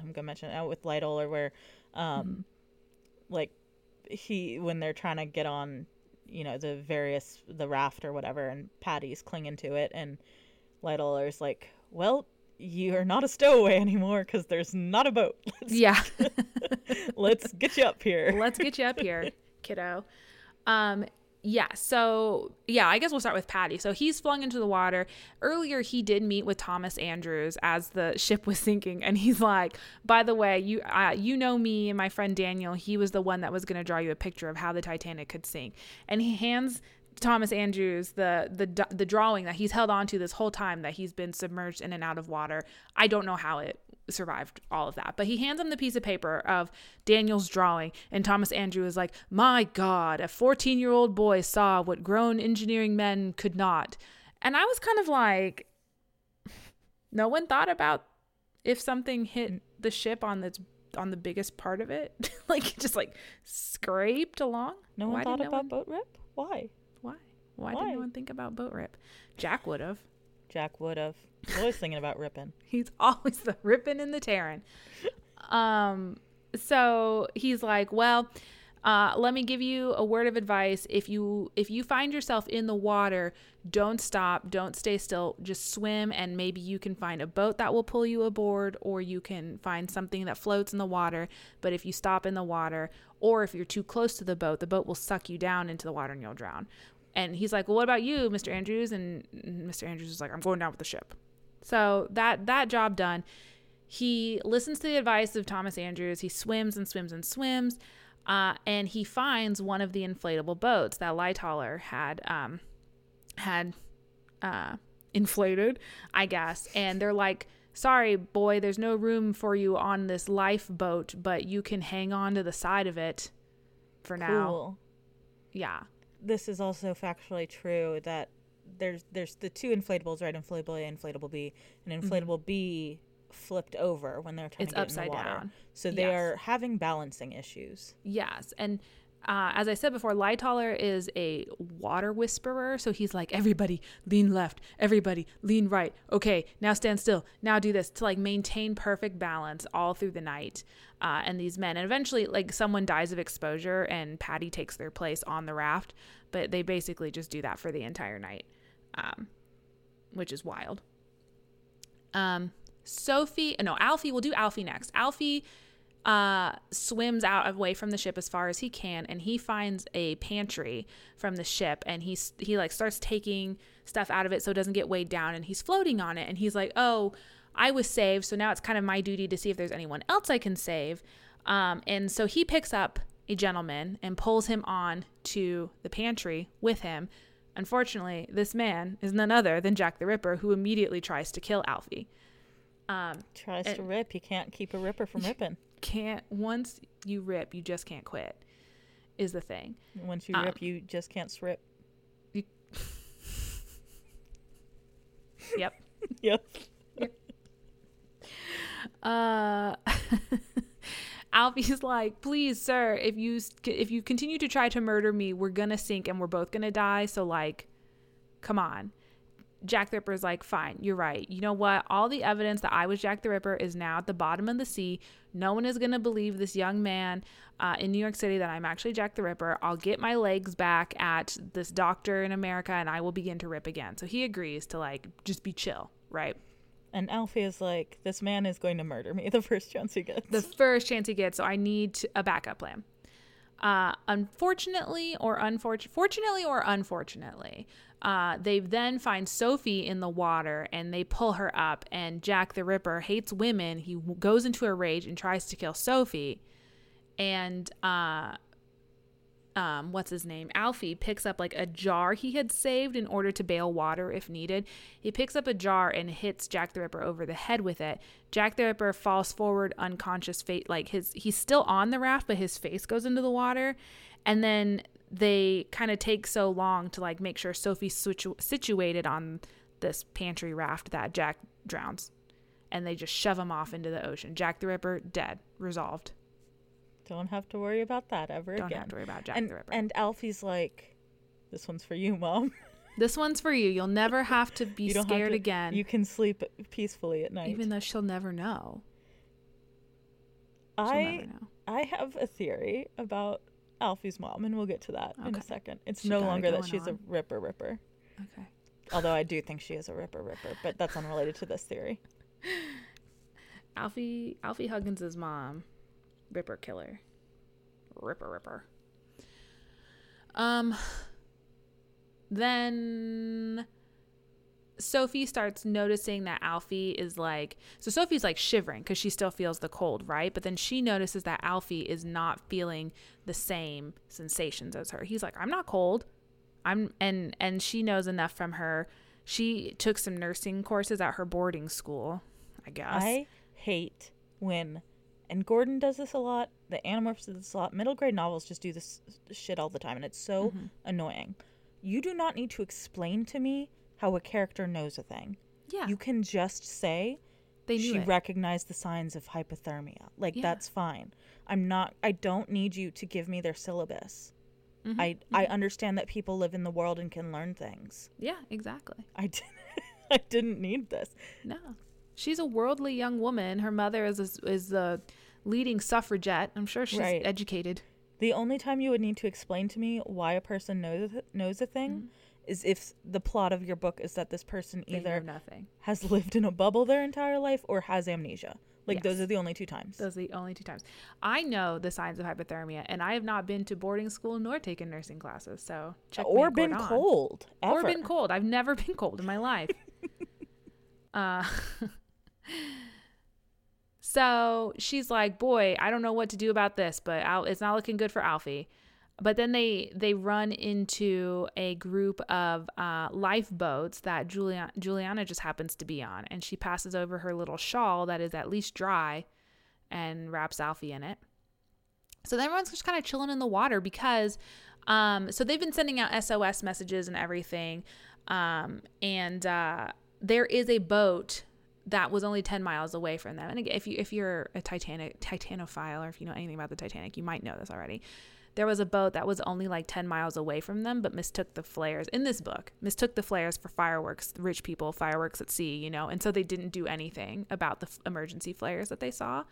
I'm gonna mention it out with Lightoller where, um, like he when they're trying to get on, you know, the various the raft or whatever, and Patty's clinging to it, and Lightoller's like, "Well, you are not a stowaway anymore because there's not a boat. [LAUGHS] Let's, Yeah. [LAUGHS] let's get you up here." Let's get you up here, [LAUGHS] kiddo. Um, yeah, so yeah, I guess we'll start with Patty. So he's flung into the water. Earlier, he did meet with Thomas Andrews as the ship was sinking, and he's like, "By the way, you uh, you know me and my friend Daniel. He was the one that was going to draw you a picture of how the Titanic could sink." And he hands Thomas Andrews the the the drawing that he's held on to this whole time that he's been submerged in and out of water. I don't know how it survived all of that. But he hands him the piece of paper of Daniel's drawing, and Thomas Andrew is like, My God, a 14 year old boy saw what grown engineering men could not. And I was kind of like, [LAUGHS] No one thought about if something hit the ship on the on the biggest part of it, [LAUGHS] like just like scraped along. No one Why thought no about one- boat rip. Why? Why? Why, Why? did no one think about boat rip? Jack would have. Jack would have. Always thinking about ripping. [LAUGHS] He's always the ripping and the tearing. Um, so he's like, well, uh, let me give you a word of advice. If you if you find yourself in the water, don't stop, don't stay still, just swim, and maybe you can find a boat that will pull you aboard, or you can find something that floats in the water. But if you stop in the water, or if you're too close to the boat, the boat will suck you down into the water and you'll drown. And he's like, well, what about you, Mr. Andrews? And Mr. Andrews is like, I'm going down with the ship. So that that job done. He listens to the advice of Thomas Andrews. He swims and swims and swims, uh, and he finds one of the inflatable boats that Lightoller had um, had uh, inflated, I guess. And they're like, "Sorry, boy, there's no room for you on this lifeboat, but you can hang on to the side of it for now." Cool. Yeah, this is also factually true that there's there's the two inflatables, right? Inflatable A, inflatable B, and inflatable B flipped over when they're trying Mm-hmm. It's to get in the upside water. down. So they Yes. are having balancing issues. Yes. And uh, as I said before, Lightoller is a water whisperer. So he's like, everybody lean left, everybody lean right. Okay, now stand still. Now do this to like maintain perfect balance all through the night. Uh, and these men, and eventually, like someone dies of exposure, and Patty takes their place on the raft. But they basically just do that for the entire night, um, which is wild. Um, Sophie, no, Alfie. We'll do Alfie next. Alfie uh, swims out away from the ship as far as he can, and he finds a pantry from the ship, and he's he like starts taking stuff out of it so it doesn't get weighed down, and he's floating on it, and he's like, oh, I was saved, so now it's kind of my duty to see if there's anyone else I can save, um, and so he picks up a gentleman and pulls him on to the pantry with him. Unfortunately, this man is none other than Jack the Ripper, who immediately tries to kill Alfie. Um, Tries to rip, you can't keep a ripper from [LAUGHS] ripping. Can't once you rip, you just can't quit. Is the thing. Once you Um, rip, you just can't strip. Yep. [LAUGHS] Yep. Uh, [LAUGHS] Alfie's like, please, sir, if you if you continue to try to murder me, we're gonna sink and we're both gonna die. So like, come on. Jack the Ripper's like, fine, you're right. You know what? All the evidence that I was Jack the Ripper is now at the bottom of the sea. No one is gonna believe this young man uh, in New York City that I'm actually Jack the Ripper. I'll get my legs back at this doctor in America, and I will begin to rip again. So he agrees to like just be chill, right? And Alfie is like, this man is going to murder me [LAUGHS] the first chance he gets. the first chance he gets. So I need a backup plan. Uh, unfortunately, or unfortunately, fortunately or unfortunately, uh, they then find Sophie in the water and they pull her up. And Jack the Ripper hates women. He goes into a rage and tries to kill Sophie. And uh, um, what's his name? Alfie picks up like a jar he had saved in order to bail water if needed. He picks up a jar and hits Jack the Ripper over the head with it. Jack the Ripper falls forward, unconscious, fate like his he's still on the raft, but his face goes into the water, and then they kind of take so long to like make sure Sophie's situ- situated on this pantry raft that Jack drowns, and they just shove him off into the ocean. Jack the Ripper dead, resolved. Don't have to worry about that ever Don't again. have to worry about Jack and, the Ripper. and Alfie's like, this one's for you, mom. [LAUGHS] This one's for you. You'll never have to be scared to, again. You can sleep peacefully at night. even though she'll never know. She'll I never know. I have a theory about Alfie's mom, and we'll get to that in a second. It's She no longer that she's a ripper ripper. Okay. Although I do think she is a ripper ripper, but that's unrelated to this theory. [LAUGHS] Alfie Alfie Huggins's mom, Ripper Killer. Ripper Ripper. Um then Sophie starts noticing that Alfie is like so Sophie's like shivering cuz she still feels the cold, right? But then she notices that Alfie is not feeling the same sensations as her. He's like, "I'm not cold." I'm and and she knows enough from her. She took some nursing courses at her boarding school, I guess. I hate when, and Gordon does this a lot. The Animorphs do this a lot. Middle grade novels just do this shit all the time, and it's so Mm-hmm. annoying. You do not need to explain to me how a character knows a thing. yeah. You can just say They she it. recognized the signs of hypothermia. Like Yeah. that's fine. I'm not. I don't need you to give me their syllabus. Mhm, I I understand that people live in the world and can learn things. Yeah, exactly. I [LAUGHS] didn't. I didn't need this. No, she's a worldly young woman. Her mother is a, is the leading suffragette. I'm sure she's Right. educated. The only time you would need to explain to me why a person knows knows a thing is if the plot of your book is that this person either nothing. has lived in a bubble their entire life or has amnesia. Like those are the only two times. Those are the only two times. I know the signs of hypothermia, and I have not been to boarding school nor taken nursing classes. So check or been cold. Ever. or been cold. I've never [LAUGHS] been cold in my life. [LAUGHS] uh, [LAUGHS] so she's like, "Boy, I don't know what to do about this, but it's not looking good for Alfie." But then they they run into a group of uh, lifeboats that Julia, Juliana just happens to be on, and she passes over her little shawl that is at least dry, and wraps Alfie in it. So then everyone's just kind of chilling in the water because, um, so they've been sending out SOS messages and everything, um, and uh, there is a boat that was only 10 miles away from them. And if you if you're a Titanic Titanophile or if you know anything about the Titanic, you might know this already. There was a boat that was only like 10 miles away from them, but mistook the flares in this book, mistook the flares for fireworks, rich people, fireworks at sea, you know, and so they didn't do anything about the f- emergency flares that they saw.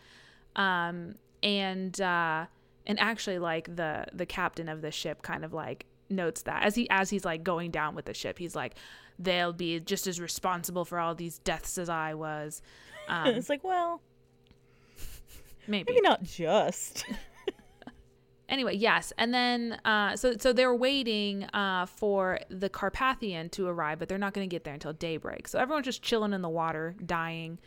Um, and, uh, and actually like the, the captain of the ship kind of like notes that as he, as he's like going down with the ship, he's like, they'll be just as responsible for all these deaths as I was. [LAUGHS] Um, it's like, well, [LAUGHS] maybe. maybe not just. [LAUGHS] anyway yes. And then uh, so so they're waiting uh, for the carpathian to arrive but they're not going to get there until daybreak. So everyone's just chilling in the water dying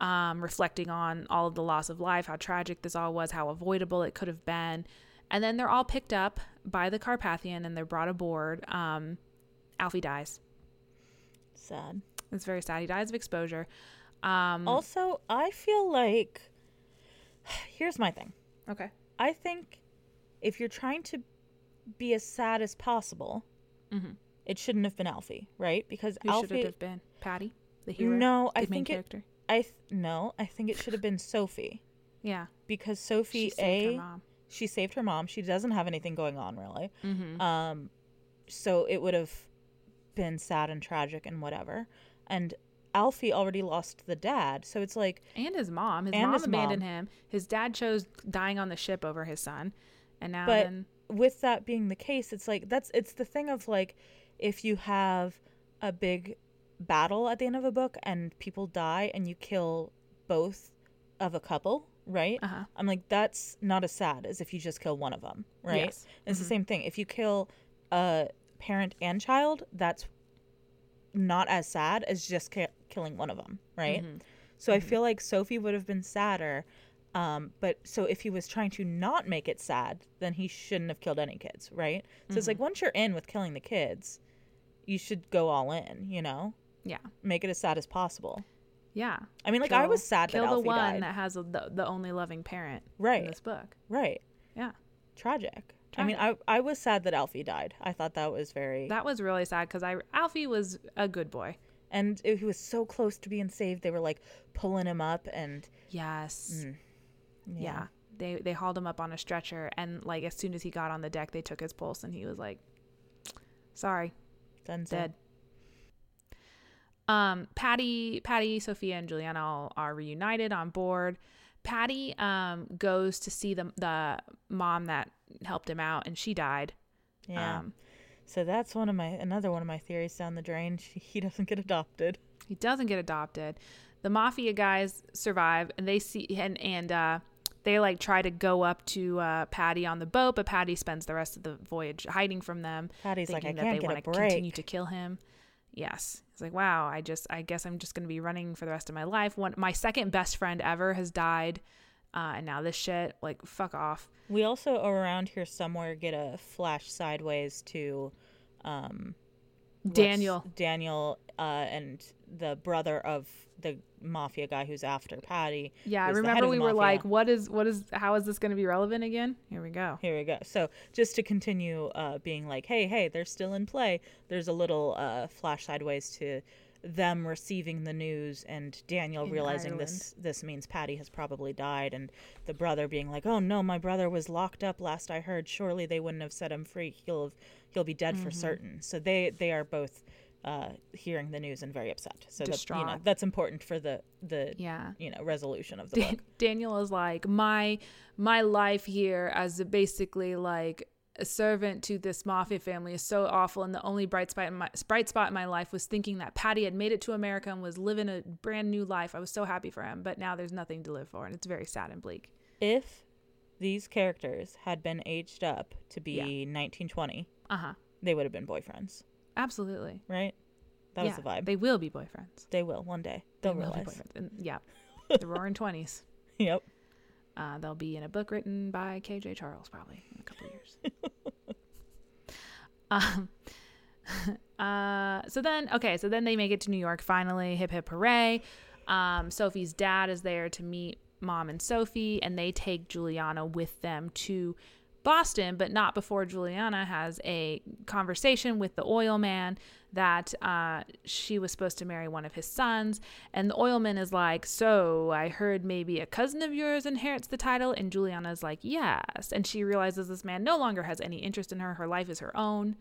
um, reflecting on all of the loss of life how tragic this all was how avoidable it could have been. And then they're all picked up by the carpathian and they're brought aboard um, alfie dies. Sad. it's very sad. He dies of exposure. Um, Also, I feel like [SIGHS] here's my thing. okay. I think if you're trying to be as sad as possible, Mhm. it shouldn't have been Alfie, right? Because who Alfie. it should have been patty the hero No, the I main think it. character I th- no, I think it should have been Sophie yeah because Sophie she saved a her mom she saved her mom. She doesn't have anything going on really. mm-hmm. Um, so it would have been sad and tragic and whatever. And Alfie already lost the dad, so it's like and his mom. His mom his abandoned mom. him. His dad chose dying on the ship over his son, and now But- then with that being the case, it's like that's it's the thing of like if you have a big battle at the end of a book and people die and you kill both of a couple, right? Uh-huh. I'm like, that's not as sad as if you just kill one of them, right? Yes. It's the same thing. If you kill a parent and child, that's not as sad as just ki- killing one of them, right? Mm-hmm. So I feel like Sophie would have been sadder. Um, but so if he was trying to not make it sad, then he shouldn't have killed any kids, right? So it's like once you're in with killing the kids, you should go all in, you know? Yeah. Make it as sad as possible. Yeah. I mean, like I was sad kill that the Alfie one died. that has a, the, the only loving parent Right. in this book. Right. Yeah. Tragic. I mean, I I was sad that Alfie died. I thought that was very That was really sad because I Alfie was a good boy. and it, he was so close to being saved. They were like pulling him up and Yes. Mm. Yeah. They they hauled him up on a stretcher and like as soon as he got on the deck they took his pulse and he was like sorry, Dunzo. dead. Um Patty Patty, Sophia and Juliana all are reunited on board. Patty um goes to see the the mom that helped him out and she died. Yeah. Um so that's one of my another one of my theories down the drain. She, [LAUGHS] he doesn't get adopted. He doesn't get adopted. The mafia guys survive, and they see and and uh, they like try to go up to uh, Patty on the boat, but Patty spends the rest of the voyage hiding from them. Patty's like, I that can't they want to continue to kill him. Yes, it's like wow. I just I guess I'm just gonna be running for the rest of my life. One my second best friend ever has died, uh, and now this shit. Like fuck off. We also around here somewhere get a flash sideways to um Daniel. Daniel uh and the brother of the mafia guy who's after Patty. Yeah, I who's the head remember we were like, what is what is how is this gonna be relevant again? Here we go. Here we go. So just to continue uh, being like, hey, hey, they're still in play. There's a little uh, flash sideways to them receiving the news and Daniel In realizing this this means Patty has probably died and the brother being like, oh no, my brother was locked up last I heard. Surely they wouldn't have set him free. He'll he'll be dead for Mm-hmm. certain. So they they are both uh, hearing the news and very upset. So that, you know, that's important for the the Yeah. you know resolution of the book. [LAUGHS] Daniel is like my my life here as a basically like a servant to this mafia family is so awful and the only bright spot in my bright spot in my life was thinking that Patty had made it to America and was living a brand new life. I was so happy for him, but now there's nothing to live for and it's very sad and bleak. If these characters had been aged up to be Yeah. 1920, Uh-huh. they would have been boyfriends, Absolutely. right? That yeah, was the vibe. They, will be boyfriends. They will one day. They'll They realize. boyfriends. And, [LAUGHS] yeah. the roaring 20s. [LAUGHS] Yep. Uh, they'll be in a book written by KJ Charles probably in a couple years. [LAUGHS] um, uh, so then, okay, so then they make it to New York finally. Hip hip hooray! Um, Sophie's dad is there to meet mom and Sophie, and they take Juliana with them to Boston, but not before Juliana has a conversation with the oil man that uh, she was supposed to marry one of his sons. And the oil man is like, So I heard maybe a cousin of yours inherits the title. And Juliana's like, Yes. And she realizes this man no longer has any interest in her. Her life is her own.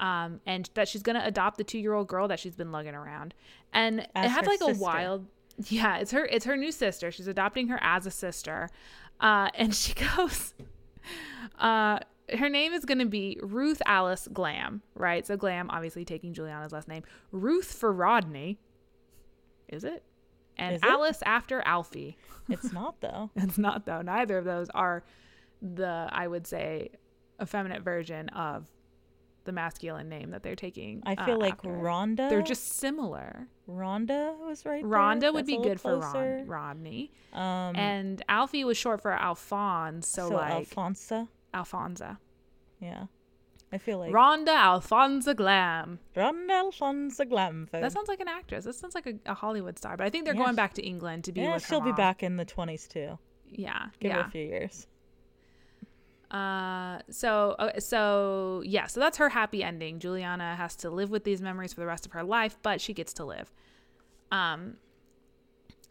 Um, and that she's going to adopt the two year old girl that she's been lugging around. And As it had her like a wild. Yeah, it's her. It's her new sister. She's adopting her as a sister, uh, and she [LAUGHS] goes. [LAUGHS] Uh, her name is going to be Ruth Alice Glam, right? So Glam, obviously taking Juliana's last name. Ruth for Rodney. Is it? And Is it? Alice after Alfie. It's not though. [LAUGHS] It's not though. Neither of those are the I would say effeminate version of the masculine name that they're taking. I uh, feel like after. Rhonda. They're just similar. Rhonda was right. there. Rhonda would That's be good for. Ron, Rodney. Um, And Alfie was short for Alphonse, so, so like Alfonso. Alfonza. Yeah. I feel like Rhonda Alfonza Glam. Rhonda Alfonso Glamford. That sounds like an actress. That sounds like a, a Hollywood star. But I think they're Yeah, going back to England to be yeah, she'll be back in the 20s too. Yeah, Give her a few years. Uh, so uh, so yeah, so that's her happy ending. Juliana has to live with these memories for the rest of her life, but she gets to live. Um,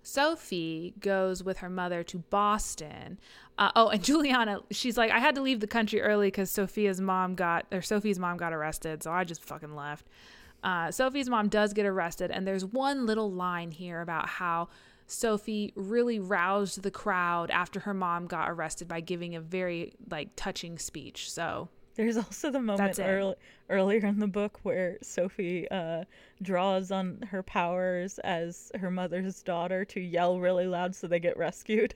Sophie goes with her mother to Boston. Uh, oh, and [LAUGHS] Juliana, she's like, I had to leave the country early because Sophia's mom got, or Sophie's mom got arrested, so I just fucking left. Uh, Sophie's mom does get arrested, and there's one little line here about how Sophie really roused the crowd after her mom got arrested by giving a very like touching speech. So There's also the moment That's it. earlier in the book where Sophie uh, draws on her powers as her mother's daughter to yell really loud so they get rescued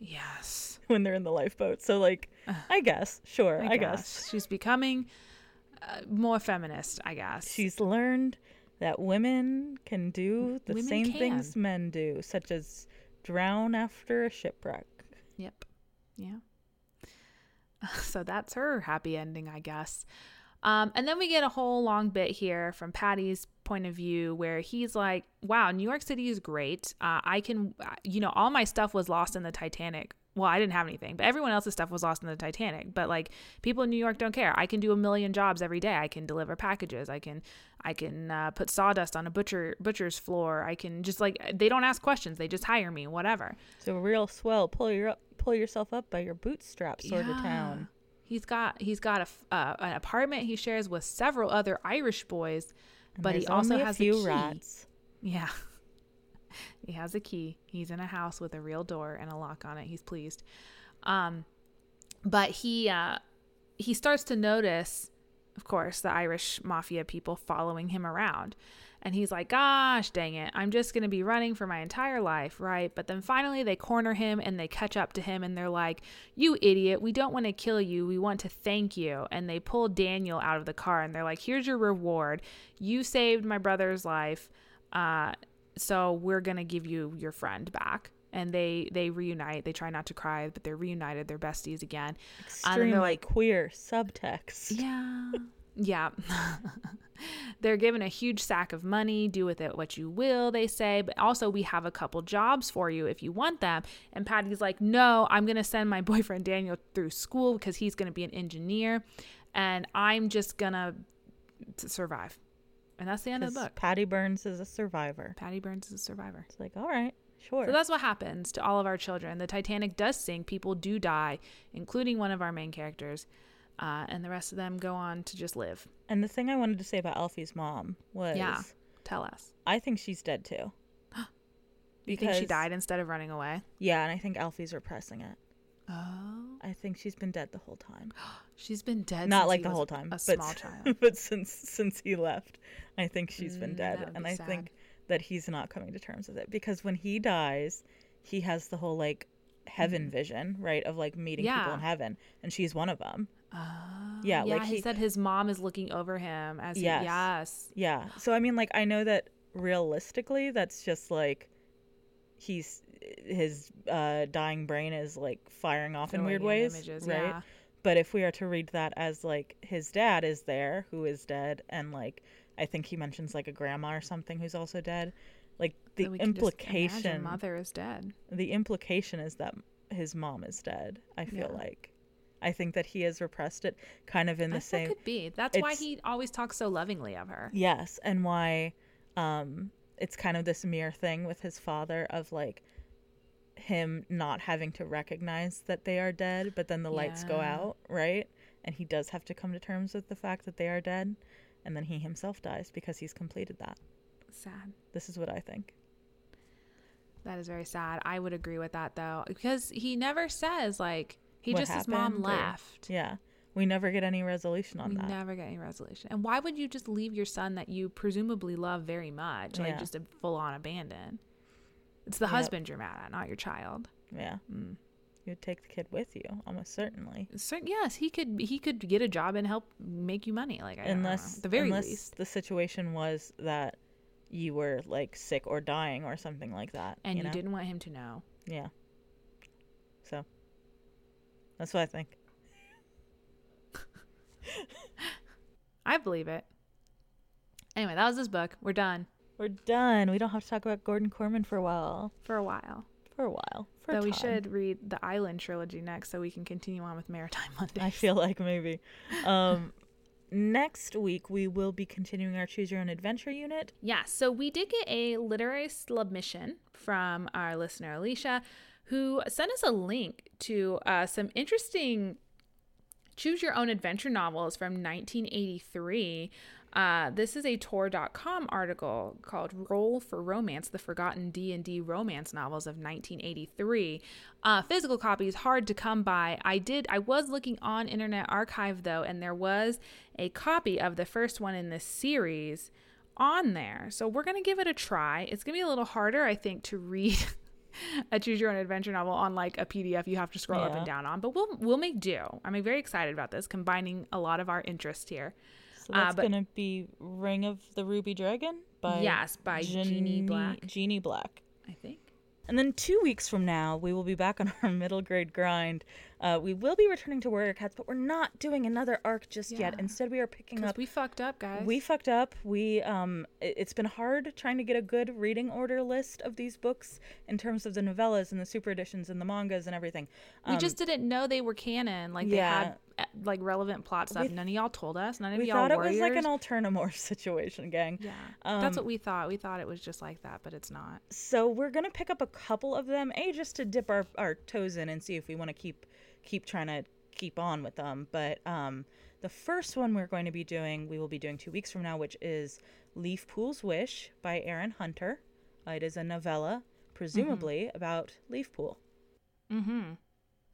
Yes. [LAUGHS] when they're in the lifeboat. So, like, I guess, sure, I, guess. she's becoming uh, more feminist. I guess She's learned that women can do the Women same things men do, such as drown after a shipwreck. Yep. Yeah. [LAUGHS] So that's her happy ending, I guess. Um, and then we get a whole long bit here from Patty's point of view where he's like, wow, New York City is great. Uh, I can, uh, you know, all my stuff was lost in the Titanic. Well, I didn't have anything, but everyone else's stuff was lost in the Titanic. But like people in New York don't care. I can do a million jobs every day. I can deliver packages. I can, I can uh, put sawdust on a butcher butcher's floor. I can just like they don't ask questions. They just hire me. Whatever. So, real swell, pull your up, pull yourself up by your bootstraps sort of town. He's got he's got a uh, an apartment he shares with several other Irish boys, And but he also has few a key. rats. Yeah, he has a key. He's in a house with a real door and a lock on it. He's pleased, um, but he uh, he starts to notice, of course, the Irish mafia people following him around. And he's like, gosh dang it, I'm just going to be running for my entire life, right? But then finally they corner him and they catch up to him and they're like, you idiot, we don't want to kill you. We want to thank you. And they pull Daniel out of the car and they're like, here's your reward. You saved my brother's life. Uh, so we're going to give you your friend back. And they, they reunite. They try not to cry, but they're reunited. They're besties again. And they're like, queer subtext. yeah. Yeah. [LAUGHS] They're given a huge sack of money. Do with it what you will, they say. But also, we have a couple jobs for you if you want them. And Patty's like, no, I'm going to send my [LAUGHS] boyfriend Daniel through school because he's going to be an engineer. And I'm just going to survive. And that's the end of the book. Patty Burns is a survivor. Patty Burns is a survivor. It's like, all right, sure. So that's what happens to all of our children. The Titanic does sink. People do die, including one of our main characters. Uh, and the rest of them go on to just live. and the thing I wanted to say about Alfie's mom was, Yeah. Tell us. I think she's dead too. [GASPS] You think she died instead of running away? Yeah, and I think Alfie's repressing it. Oh, I think she's been dead the whole time. [GASPS] she's been dead. Not like he the whole time, a but small [LAUGHS] child. but since since he left, I think she's been Mm, dead, would and be I sad. think that he's not coming to terms with it because when he dies, he has the whole like heaven vision, right, of like meeting people Mm-hmm. Yeah. in heaven, and she's one of them. Oh, Yeah, yeah. like he, he- said his mom is looking over him as he, Yes. yes. Yeah. So I mean, like I know that realistically, that's just like he's his uh, dying brain is like firing off in weird ways, images, right? yeah. But if we are to read that as like his dad is there, who is dead, and like I think he mentions like a grandma or something who's also dead, like the Then we can just implication, mother is dead. the implication is that his mom is dead. I feel Yeah. like. I think that he has repressed it, kind of in the same. that could be. That's why he always talks so lovingly of her. Yes, and why um it's kind of this mirror thing with his father of like him not having to recognize that they are dead, but then the lights go out, right? And he does have to come to terms with the fact that they are dead, and then he himself dies because he's completed that. Sad. This is what I think. That is very sad. I would agree with that though, because he never says like he What just his mom happened or- left. Yeah. We never get any resolution on we that. never get any resolution. And why would you just leave your son that you presumably love very much, like Yeah. just a full on abandon? It's the Yep. husband you're mad at, not your child. Yeah. Mm. You'd take the kid with you, almost certainly. So, yes, he could he could get a job and help make you money. Like I unless the very unless least, the situation was that you were like sick or dying or something like that. and you, know? didn't want him to know. Yeah. So that's what I think. [LAUGHS] I believe it. Anyway, that was this book. We're done We're done. We don't have to talk about Gordon Korman for a while. for a while. For a while. For a Though we should read the Island trilogy next, so we can continue on with Maritime Mondays. I feel like maybe. Um, [LAUGHS] next week we will be continuing our Choose Your Own Adventure unit. Yeah, so we did get a literary submission from our listener Alicia, who sent us a link to uh, some interesting choose your own adventure novels from 1983. Uh, this is a Tor.com article called "Roll for Romance: The Forgotten D&D Romance Novels of 1983." Uh, physical copies hard to come by. I did. I was looking on Internet Archive though, and there was a copy of the first one in this series on there. So we're gonna give it a try. It's gonna be a little harder, I think, to read. [LAUGHS] a choose your own adventure novel on like a PDF you have to scroll up and down on, but we'll we'll make do. I'm very excited about this, combining a lot of our interest here. So Uh, that's but- gonna be Ring of the Ruby Dragon by yes, by Jeannie Black, Jeannie Black. I think. And then two weeks from now, we will be back on our [LAUGHS] middle grade grind. Uh, we will be returning to Warrior Cats, but we're not doing another arc just yet. Instead, we are picking up. we fucked up, guys. We fucked up. We um, it- it's been hard trying to get a good reading order list of these books in terms of the novellas and the super editions and the mangas and everything. we Um, just didn't know they were canon. Like they yeah. had uh, like relevant plot stuff. We- None of y'all told us. None of we y'all We thought it was like an alternamorph [LAUGHS] situation, gang. yeah, Um, that's what we thought. We thought it was just like that, but it's not. so we're gonna pick up a couple of them a just to dip our, our toes in and see if we want to keep keep trying to keep on with them but um the first one we're going to be doing we will be doing two weeks from now which is Leafpool's wish by Erin Hunter uh, it is a novella presumably about Leafpool Mm-hmm.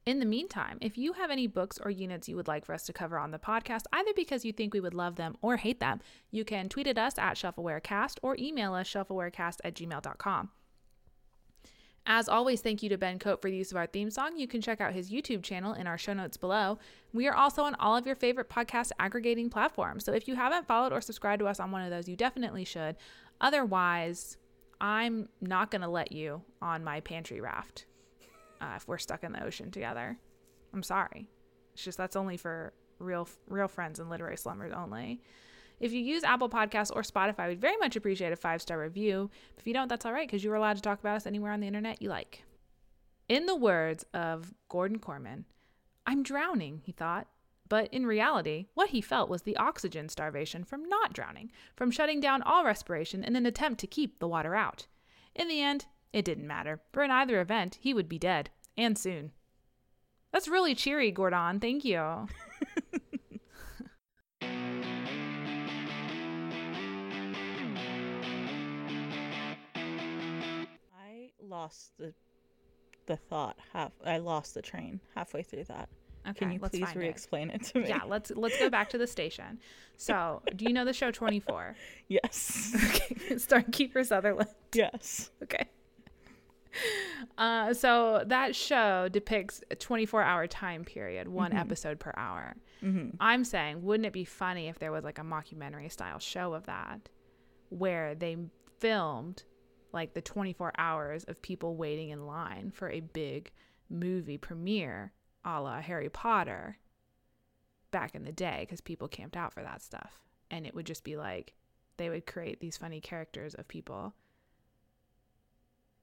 In the meantime, if you have any books or units you would like for us to cover on the podcast, either because you think we would love them or hate them, you can tweet at us at shelfawarecast or email us shelfawarecast at gmail.com. As always, thank you to Ben Cope for the use of our theme song. You can check out his YouTube channel in our show notes below. We are also on all of your favorite podcast aggregating platforms. So if you haven't followed or subscribed to us on one of those, you definitely should. Otherwise, I'm not going to let you on my pantry raft uh, if we're stuck in the ocean together. I'm sorry. It's just that's only for real real friends and literary slummers only. If you use Apple Podcasts or Spotify, we'd very much appreciate a five star review. If you don't, that's all right because you are allowed to talk about us anywhere on the internet you like. In the words of Gordon Korman, I'm drowning, he thought. But in reality, what he felt was the oxygen starvation from not drowning, from shutting down all respiration in an attempt to keep the water out. In the end, it didn't matter, for in either event, he would be dead, and soon. That's really cheery, Gordon. Thank you. [LAUGHS] lost the the thought half i lost the train halfway through that Okay, can you please re-explain it to me Yeah, let's let's go back to the station. So, do you know the show 24? [LAUGHS] yes Okay, [LAUGHS] Kiefer Sutherland. yes Okay. Uh, so that show depicts a 24 hour time period, one episode per hour. mm-hmm. I'm saying, wouldn't it be funny if there was like a mockumentary style show of that where they filmed like the 24 hours of people waiting in line for a big movie premiere a la Harry Potter back in the day because people camped out for that stuff. And it would just be like, they would create these funny characters of people.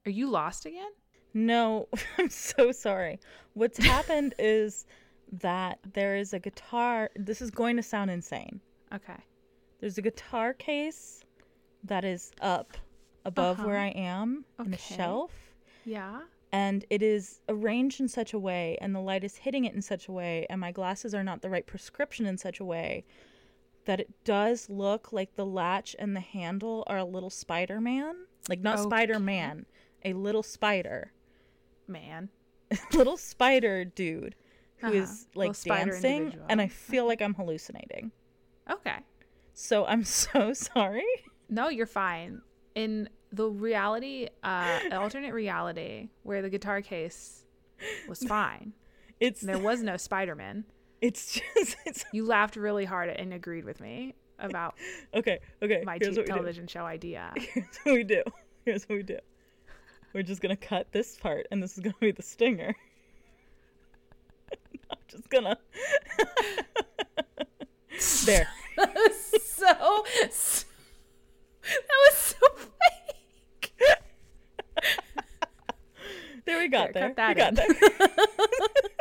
Are you lost again? No, [LAUGHS] I'm so sorry. What's happened [LAUGHS] is that there is a guitar. This is going to sound insane. Okay. There's a guitar case that is up above where Uh-huh. I am in a Okay. shelf, Yeah. and it is arranged in such a way, and the light is hitting it in such a way, and my glasses are not the right prescription in such a way that it does look like the latch and the handle are a little Spider Man. Like, not Okay. Spider Man, a little spider. Man. [LAUGHS] little spider dude who is Uh-huh. like dancing individual. and I feel like I'm hallucinating. [LAUGHS] Okay. So I'm [LAUGHS] so sorry. No, you're fine. In the reality, uh, alternate reality where the guitar case was [LAUGHS] fine, It's and there was no Spider Man, it's just [LAUGHS] it's you laughed really hard and agreed with me about okay, okay. my t- what we do. television show idea. [LAUGHS] Here's what we do. Here's what we do. We're just gonna cut this part and this is gonna be the stinger. I'm just gonna There. so, so that was so there we got there. there. Got we got there. [LAUGHS] [LAUGHS]